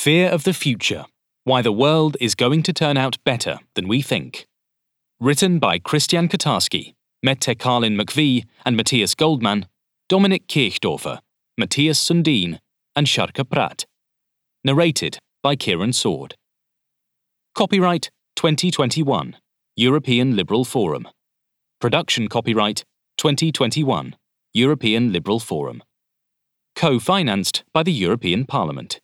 Fear of the Future Why the World is Going to Turn Out Better Than We Think. Written by Christian Katarski, Mette Karlin McVie and Mattias Goldmann, Dominik Kirchdorfer, Matthias Sundin, and Sharka Prat. Narrated by Kieran Sword. Copyright 2021 European Liberal Forum. Production copyright 2021 European Liberal Forum. Co financed by the European Parliament.